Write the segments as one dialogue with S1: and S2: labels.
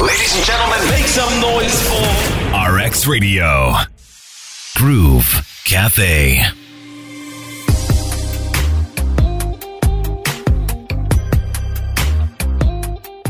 S1: Ladies and gentlemen, make some noise for
S2: RX Radio. Groove Cafe.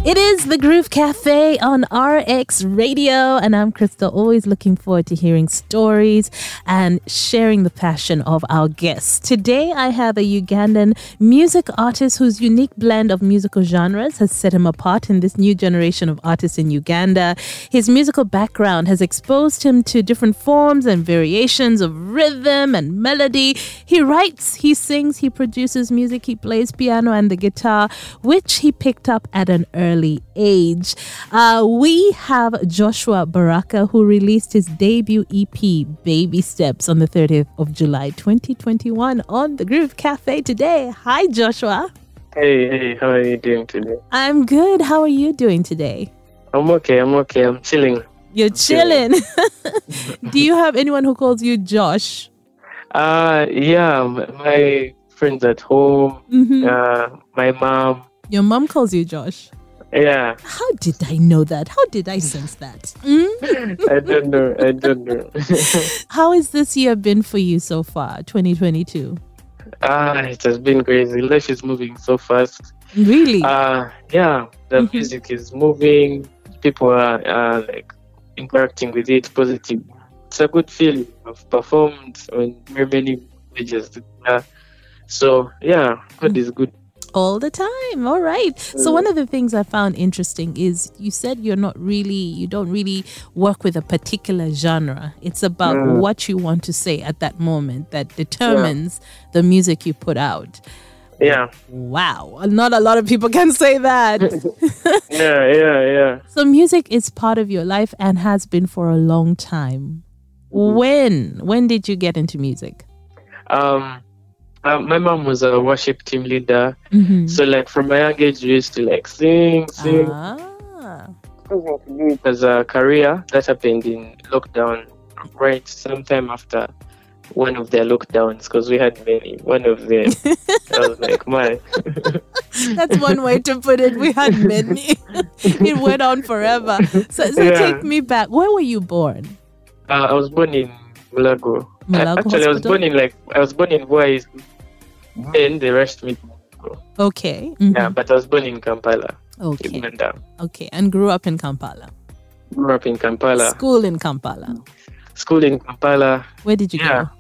S3: It is the Groove Cafe on RX Radio, and I'm Krista. Always looking forward to hearing stories and sharing the passion of our guests. Today, I have a Ugandan music artist whose unique blend of musical genres has set him apart in this new generation of artists in Uganda. His musical background has exposed him to different forms and variations of rhythm and melody. He writes, he sings, he produces music, he plays piano and the guitar, which he picked up at an early early age. Uh, we have Joshua Baraka, who released his debut EP, Baby Steps, on the 30th of July 2021 on the Groove Cafe today. Hi, Joshua.
S4: Hey, hey, how are you doing today?
S3: I'm good. How are you doing today?
S4: I'm okay, I'm okay, I'm chilling.
S3: You're chilling. Do you have anyone who calls you Josh?
S4: Uh, yeah, my friends at home, mm-hmm. uh, my mom.
S3: Your mom calls you Josh?
S4: Yeah.
S3: How did I know that? How did I sense that? Mm?
S4: I don't know. I don't know.
S3: How has this year been for you so far, 2022?
S4: Ah, uh, it has been crazy. Life is moving so fast.
S3: Really?
S4: Uh, yeah. The mm-hmm. music is moving. People are uh, like interacting with it positive. It's a good feeling. I've performed on very many stages. Uh, so yeah, God mm. is good
S3: all the time. All right. So one of the things I found interesting is you said you're not really you don't really work with a particular genre. It's about mm. what you want to say at that moment that determines yeah. the music you put out.
S4: Yeah.
S3: Wow. Not a lot of people can say that.
S4: yeah, yeah, yeah.
S3: So music is part of your life and has been for a long time. Mm-hmm. When when did you get into music?
S4: Um uh, my mom was a worship team leader, mm-hmm. so like from my young age, we used to like sing, sing. Ah. As a career, that happened in lockdown, right sometime after one of their lockdowns, because we had many. One of them, I was like, man.
S3: That's one way to put it. We had many. it went on forever. So, so yeah. take me back. Where were you born?
S4: Uh, I was born in Mulago. Mulago Actually, Hospital? I was born in like I was born in Wise then the rest me.
S3: Okay.
S4: Mm-hmm. Yeah, but I was born in Kampala.
S3: Okay. Okay, and grew up in Kampala.
S4: Grew up in Kampala.
S3: School in Kampala.
S4: School in Kampala.
S3: Where did you yeah. go?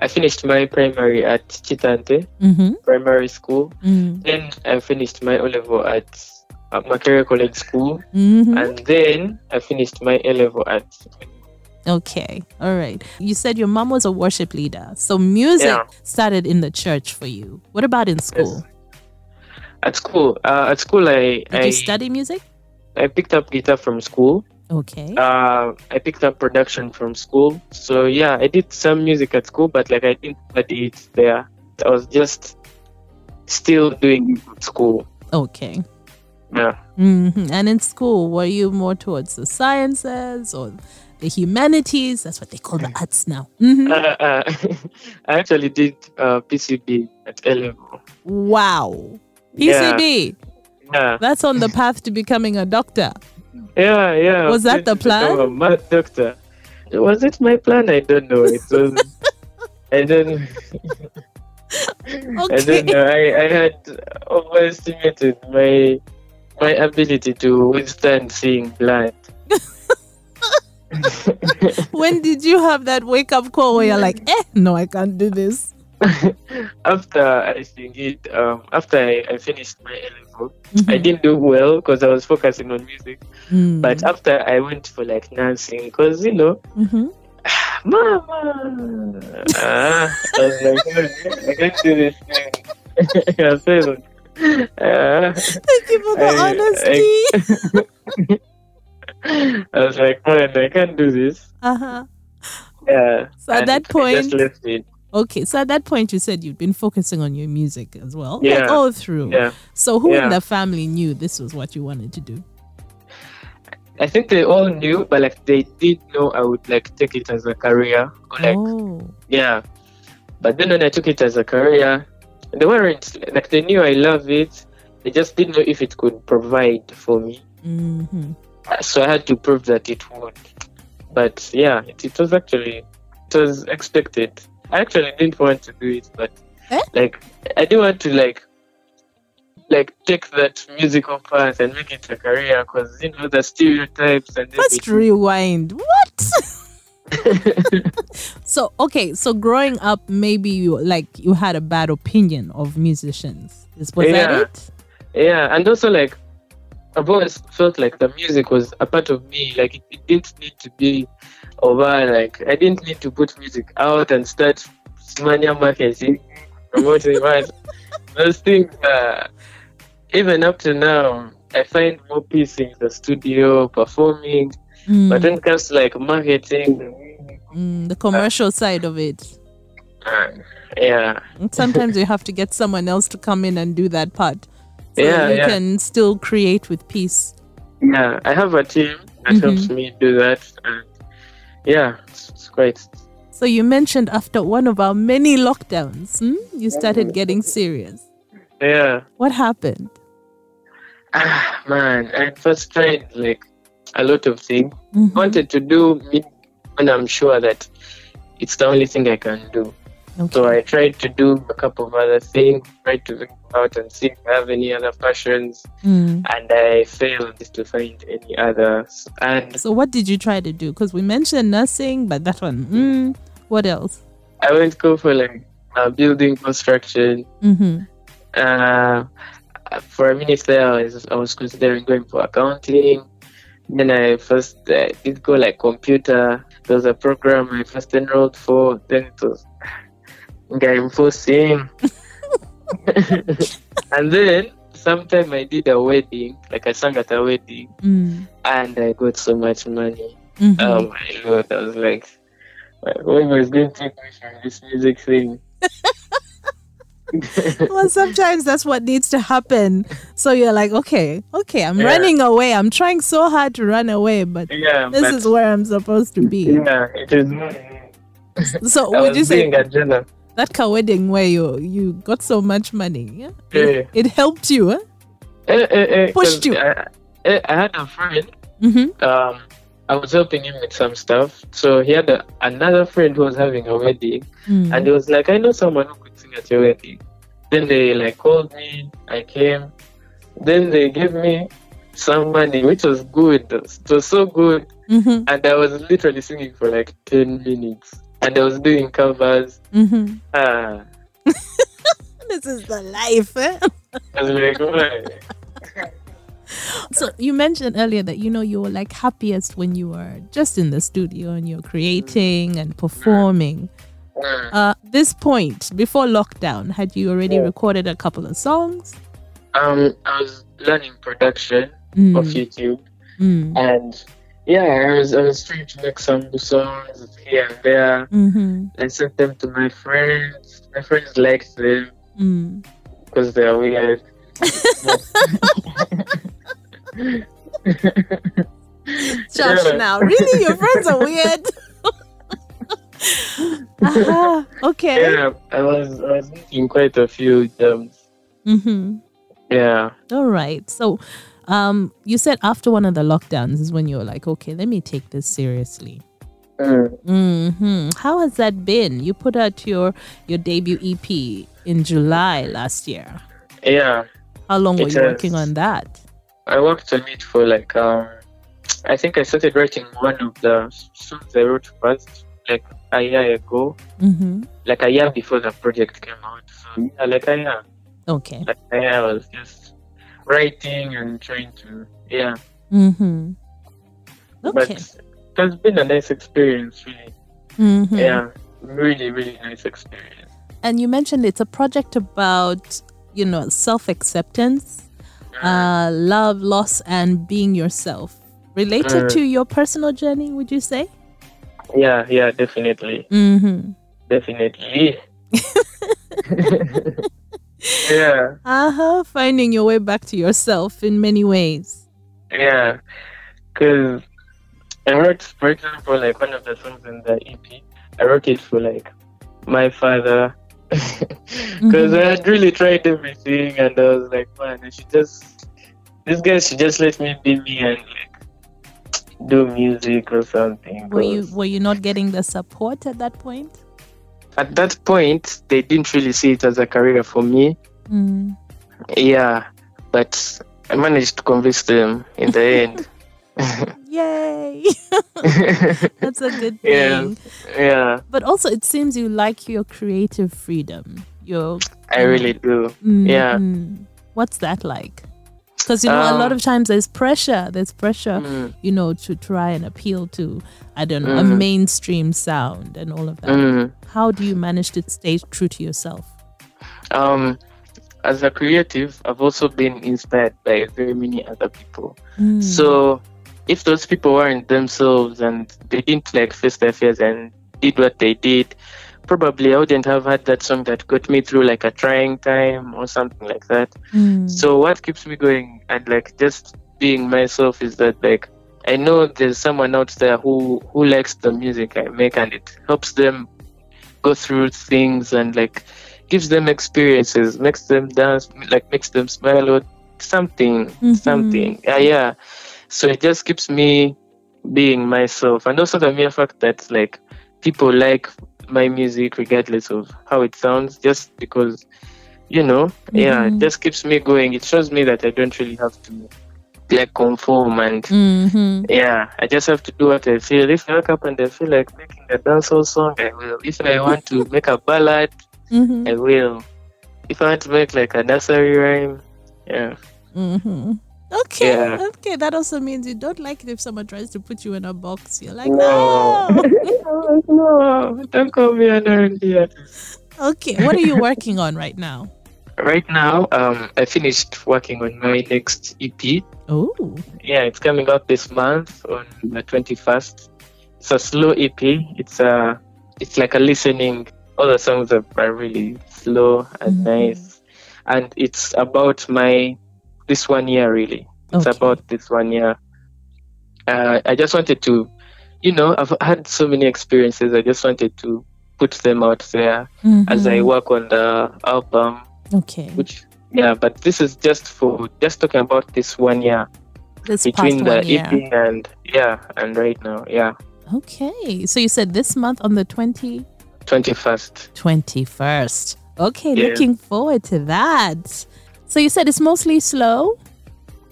S4: I finished my primary at Kitante mm-hmm. Primary School. Mm-hmm. Then I finished my O level at, at Makerere College School, mm-hmm. and then I finished my A level at
S3: Okay. All right. You said your mom was a worship leader. So music yeah. started in the church for you. What about in school? Yes.
S4: At school, uh, at school, I
S3: did
S4: I,
S3: you study music?
S4: I picked up guitar from school.
S3: Okay.
S4: Uh, I picked up production from school. So yeah, I did some music at school, but like I didn't study it there. I was just still doing it at school.
S3: Okay.
S4: Yeah.
S3: Mm-hmm. And in school, were you more towards the sciences or the humanities. That's what they call the arts now.
S4: Mm-hmm. Uh, uh, I actually did uh, PCB at A level.
S3: Wow. PCB.
S4: Yeah. yeah.
S3: That's on the path to becoming a doctor.
S4: Yeah, yeah.
S3: Was that the plan?
S4: A mad doctor. Was it my plan? I don't know. It was. and then. okay. And then uh, I, I had overestimated my my ability to withstand seeing blood.
S3: when did you have that wake up call where you're like, eh, no, I can't do this?
S4: after I think it, um, after I, I finished my level, mm-hmm. I didn't do well because I was focusing on music. Mm. But after I went for like nursing, because you know, mm-hmm. Mama, ah, I was like, I can't do this thing.
S3: Uh, Thank you for the I, honesty.
S4: I, I was like, man, I can't do this.
S3: Uh huh.
S4: Yeah.
S3: So at that point, Okay, so at that point, you said you'd been focusing on your music as well,
S4: yeah,
S3: like all through.
S4: Yeah.
S3: So who
S4: yeah.
S3: in the family knew this was what you wanted to do?
S4: I think they all knew, but like they did know I would like take it as a career. Like,
S3: oh.
S4: yeah. But then when I took it as a career, they weren't like they knew I love it. They just didn't know if it could provide for me.
S3: Mm-hmm
S4: so I had to prove that it would. But yeah, it, it was actually it was expected. I actually didn't want to do it, but
S3: eh?
S4: like I didn't want to like like take that musical path and make it a career because you know the stereotypes and
S3: Let's rewind. What? so okay, so growing up, maybe you like you had a bad opinion of musicians. Is was
S4: yeah.
S3: that it?
S4: Yeah, and also like I've always felt like the music was a part of me. Like it, it didn't need to be over. Like I didn't need to put music out and start mania marketing, promoting it. Those things. Uh, even up to now, I find more peace in the studio performing. Mm. But when it comes to like marketing,
S3: mm, the commercial uh, side of it,
S4: uh, yeah.
S3: Sometimes you have to get someone else to come in and do that part,
S4: so yeah,
S3: you
S4: yeah.
S3: can still create with peace.
S4: Yeah, I have a team that mm-hmm. helps me do that, and yeah, it's, it's great.
S3: So you mentioned after one of our many lockdowns, hmm, you started getting serious.
S4: Yeah.
S3: What happened?
S4: Ah, man, I first tried like a lot of things. Mm-hmm. Wanted to do me when I'm sure that it's the only thing I can do. Okay. So I tried to do a couple of other things, tried to think out and see if I have any other passions,
S3: mm.
S4: and I failed to find any others. And
S3: so, what did you try to do? Because we mentioned nursing, but that one, mm, what else?
S4: I went to go for like uh, building construction.
S3: Mm-hmm.
S4: Uh, for a minute there, I was, I was considering going for accounting. Then I first uh, did go like computer. There was a program I first enrolled for. Then it was game forcing. and then sometime I did a wedding, like I sang at a wedding,
S3: mm.
S4: and I got so much money.
S3: Mm-hmm.
S4: Oh my lord! I was like, what was going to take me from this music thing?
S3: well, sometimes that's what needs to happen. So you're like, okay, okay, I'm yeah. running away. I'm trying so hard to run away, but
S4: yeah,
S3: this
S4: but
S3: is where I'm supposed to be.
S4: Yeah, it is.
S3: So would you say
S4: that
S3: car wedding where you you got so much money?
S4: Yeah,
S3: it, it helped you, huh?
S4: Eh, eh, eh,
S3: pushed you.
S4: I, I, had a friend.
S3: Mm-hmm.
S4: Um, I was helping him with some stuff. So he had a, another friend who was having a wedding,
S3: mm.
S4: and he was like, "I know someone who could sing at your wedding." Then they like called me. I came. Then they gave me some money, which was good. It was so good,
S3: mm-hmm.
S4: and I was literally singing for like ten minutes, and I was doing covers.
S3: Mm-hmm.
S4: Ah.
S3: this is the life. Eh?
S4: I was like,
S3: so you mentioned earlier that you know you were like happiest when you were just in the studio and you're creating and performing.
S4: Mm.
S3: Uh, this point before lockdown, had you already recorded a couple of songs?
S4: Um, I was learning production
S3: mm.
S4: of YouTube,
S3: mm.
S4: and yeah, I was I was trying to make some songs here and there.
S3: Mm-hmm.
S4: I sent them to my friends. My friends liked them
S3: mm.
S4: because they are weird.
S3: Josh, yeah. now really, your friends are weird. uh-huh. Okay.
S4: Yeah, I was I was making quite a few gems.
S3: Mm-hmm.
S4: Yeah.
S3: All right. So, um, you said after one of the lockdowns is when you were like, okay, let me take this seriously.
S4: Mm.
S3: Mm-hmm. How has that been? You put out your your debut EP in July last year.
S4: Yeah.
S3: How long were
S4: It
S3: you
S4: has-
S3: working on that?
S4: I worked on it for like um I think I started writing one of the songs I wrote first like a year ago.
S3: Mm-hmm.
S4: Like a year before the project came out. So yeah, like a year.
S3: Okay.
S4: Like a year I was just writing and trying to yeah.
S3: Mm-hmm.
S4: But
S3: Okay.
S4: it has been a nice experience really.
S3: Mm-hmm.
S4: Yeah. Really, really nice experience.
S3: And you mentioned it's a project about, you know, self acceptance, uh, love, loss, and being yourself. Related
S4: Mm.
S3: to your personal journey, would you say?
S4: Yeah, yeah, definitely.
S3: Mm-hmm.
S4: Definitely. yeah,
S3: Uh-huh. Finding your way back to yourself in many ways.
S4: yeah. Because I wrote, for example, like one of the songs in the EP, I wrote it for like my father. Because I had really tried everything, and I was like, man, I should just, this guy should just let me be me and like do music or something.
S3: Were you were you not getting the support at that point?
S4: At that point, they didn't really see it as a career for me.
S3: Mm.
S4: Yeah, but I managed to convince them in the end.
S3: Yay! That's a good thing.
S4: yeah,
S3: But also, it seems you like your creative freedom. Your
S4: I really do.
S3: Mm,
S4: Yeah.
S3: mm. What's that like? Because you know, a lot
S4: Um,
S3: of times there's pressure. There's pressure,
S4: Mm,
S3: you know, to try and appeal to, I don't know, a
S4: Mm.
S3: mainstream sound and all of that.
S4: mm.
S3: How do you manage to stay true to yourself?
S4: Um, as a creative, I've also been inspired by very many other people.
S3: Mm.
S4: So, if those people weren't themselves and they didn't like face their fears and did what they did, probably I wouldn't have had that song that got me through like a trying time or something like that.
S3: Mm.
S4: So what keeps me going and like just being myself is that like I know there's someone out there who who likes the music I make and it helps them go through things and like gives them experiences, makes them dance, like makes them smile or something,
S3: Mhm.
S4: something. Yeah, yeah. So it just keeps me being myself and also the mere fact that like people like my music regardless of how it sounds just because you know yeah it
S3: Mhm.
S4: just keeps me going it shows me that i don't really have to like conform and
S3: Mhm.
S4: yeah i just have to do what i feel if i wake up and i feel like making a dancehall song i will if i want to make a ballad
S3: Mhm.
S4: i will if i want to make like a nursery rhyme yeah
S3: Mm-hmm. Okay,
S4: Yeah.
S3: okay. That also means you don't like it if someone tries to put you in a box. You're like,
S4: no
S3: no.
S4: no don't call me an artist.
S3: okay, what are you working on right now?
S4: right now um i finished working on my next ep
S3: Oh,
S4: Yeah, it's coming out this month on the 21st. It's a slow EP. It's a, it's like a listening. All the songs are, really slow and
S3: Mhm.
S4: nice, and it's about my this one year really. It's
S3: Okay.
S4: about this one year. Uh, I just wanted to, you know, I've had so many experiences. I just wanted to put them out there as I work on the album.
S3: okay.
S4: Which yeah, but this is just for just talking about this one year
S3: This
S4: between the
S3: one year.
S4: EP and yeah, and right now, yeah,
S3: Okay, so you said this month on the 20,
S4: twenty first.
S3: 21st. Okay,
S4: Yeah.
S3: looking forward to that. So you said it's mostly slow?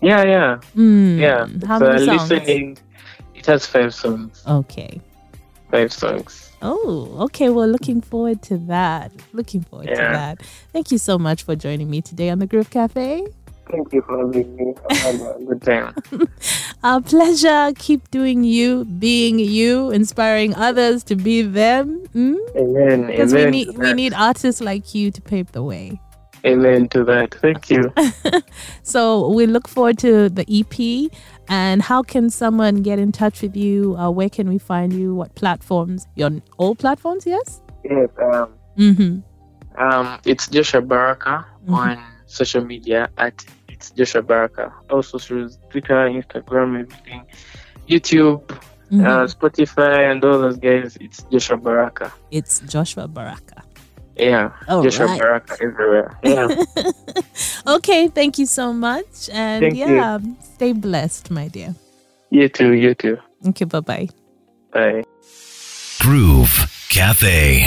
S4: Yeah, yeah,
S3: Mm,
S4: yeah.
S3: How
S4: so
S3: many songs?
S4: listening, it has five songs.
S3: Okay.
S4: Five songs.
S3: Oh, okay. Well, looking forward to that. Looking forward to that. Thank you so much for joining me today on the Groove Cafe.
S4: Thank you for having me. I've a good time.
S3: Our pleasure. Keep doing you, being you, inspiring others to be them. Mm?
S4: Amen.
S3: Because we need we need artists like you to pave the way.
S4: Amen to that. Thank you.
S3: So we look forward to the EP. And how can someone get in touch with you? Uh, where can we find you? What platforms? You're on all platforms, yes?
S4: yes. Um.
S3: Mm-hmm.
S4: Um. It's Joshua Baraka
S3: Mhm.
S4: on social media at it's Joshua Baraka. Also through Twitter, Instagram, everything, YouTube,
S3: Mm-hmm.
S4: uh, Spotify, and all those guys. It's Joshua Baraka.
S3: it's Joshua Baraka.
S4: Yeah.
S3: All
S4: Joshua
S3: right.
S4: Baraka everywhere. Yeah.
S3: Okay, thank you so much. And
S4: Thank you.
S3: yeah, stay blessed, my dear.
S4: you too. You too.
S3: Okay, bye bye.
S4: Bye.
S2: Groove Cafe.